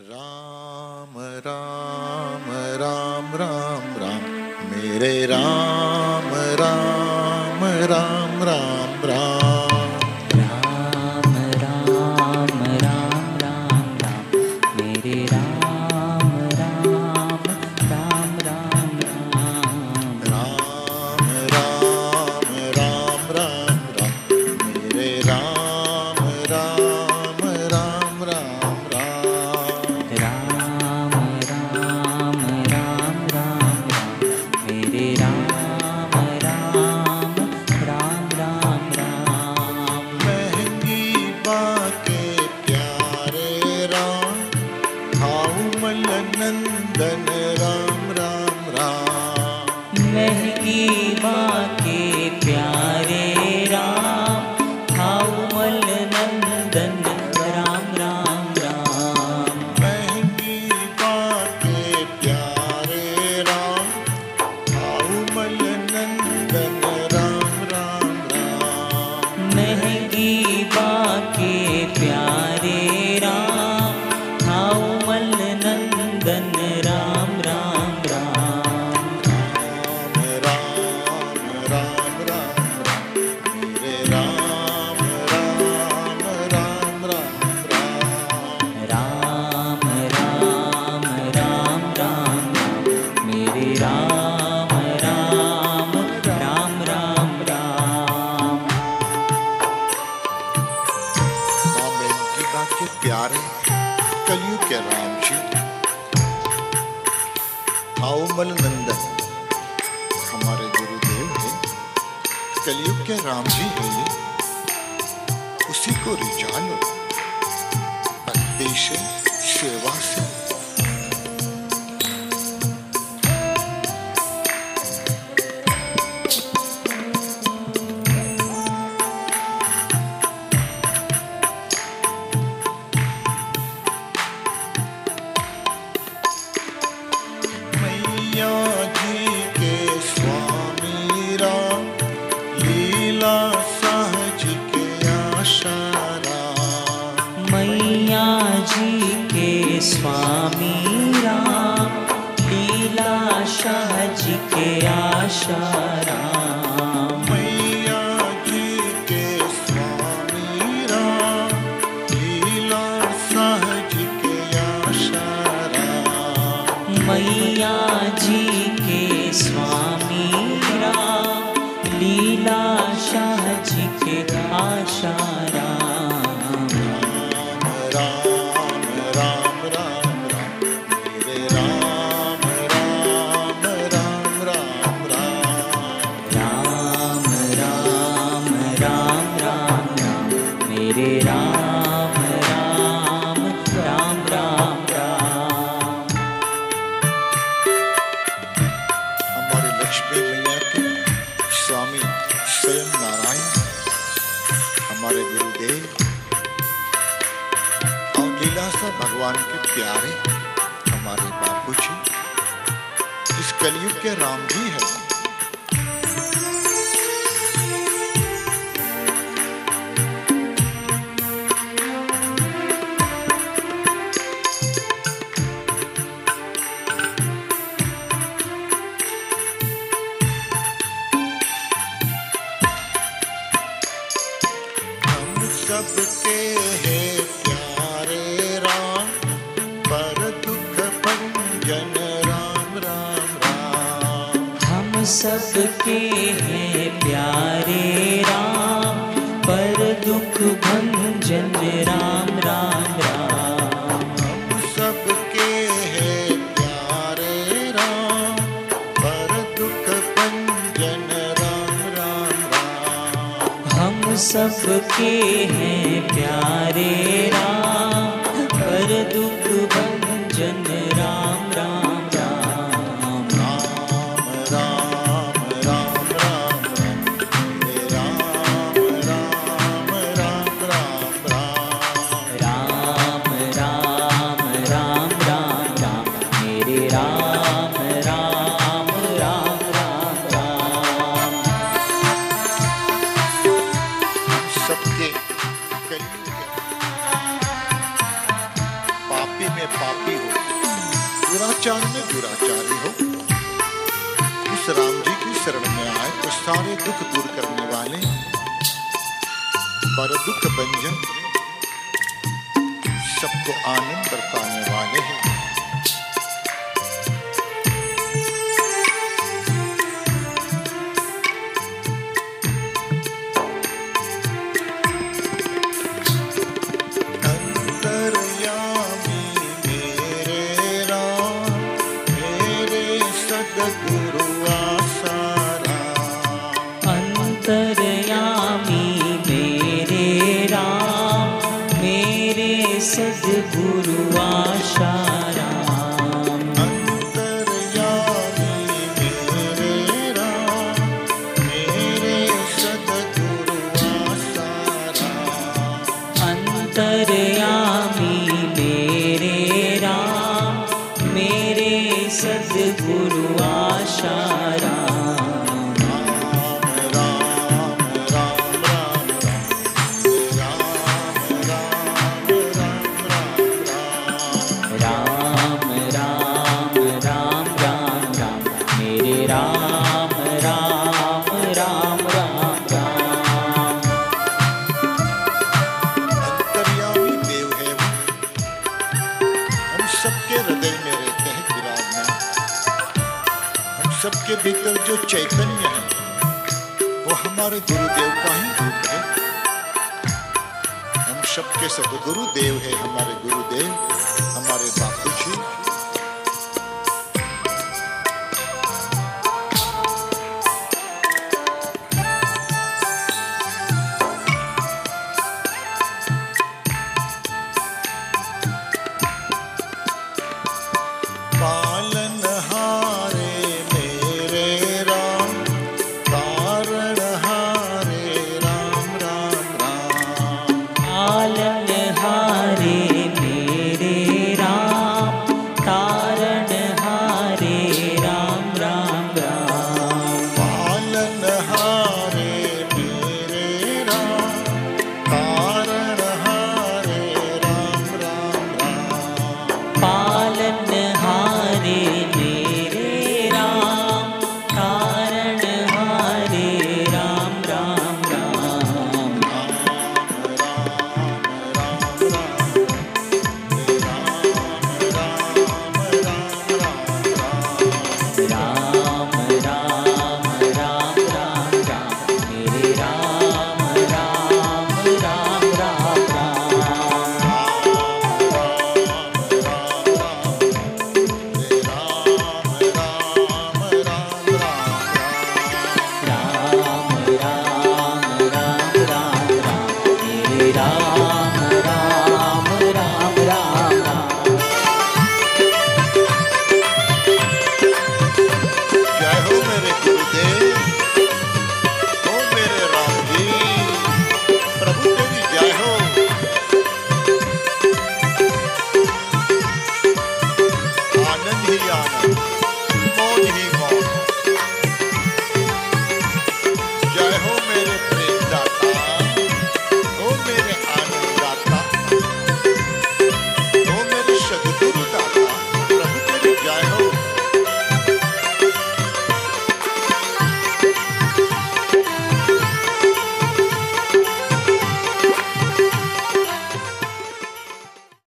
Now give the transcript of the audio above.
राम राम राम राम राम। मेरे राम राम राम राम महकी बाके कलयुग के राम जी। हाउमल नंदन हमारे गुरुदेव हैं। कलयुग के राम जी हैं ये। उसी को रिजानो भक्ति शाह जी के आशा राम। मैया जी के स्वामी राम लीला सहज के आशा राम। मैया जी के स्वामी राम लीला शाह जी के आशा भगवान के प्यारे हमारे बापू जी इस कलयुग के राम भी है। सबके हैं सबके हैं प्यारे राम पर दुख भंजन राम राम राम। हम सबके हैं प्यारे राम पर दुख भंजन राम राम राम। हम सबके हैं प्यारे राम पर दुख भंजन राम राम। सारे दुख दूर करने वाले। पर दुख भंजन सबको आनंद बरसाने वाले हैं। सबके हृदय में रहते हैं विराजमान। हम सबके भीतर जो चैतन्य है, वो हमारे गुरुदेव का ही रूप है। हम सबके सब गुरुदेव है, हमारे गुरुदेव।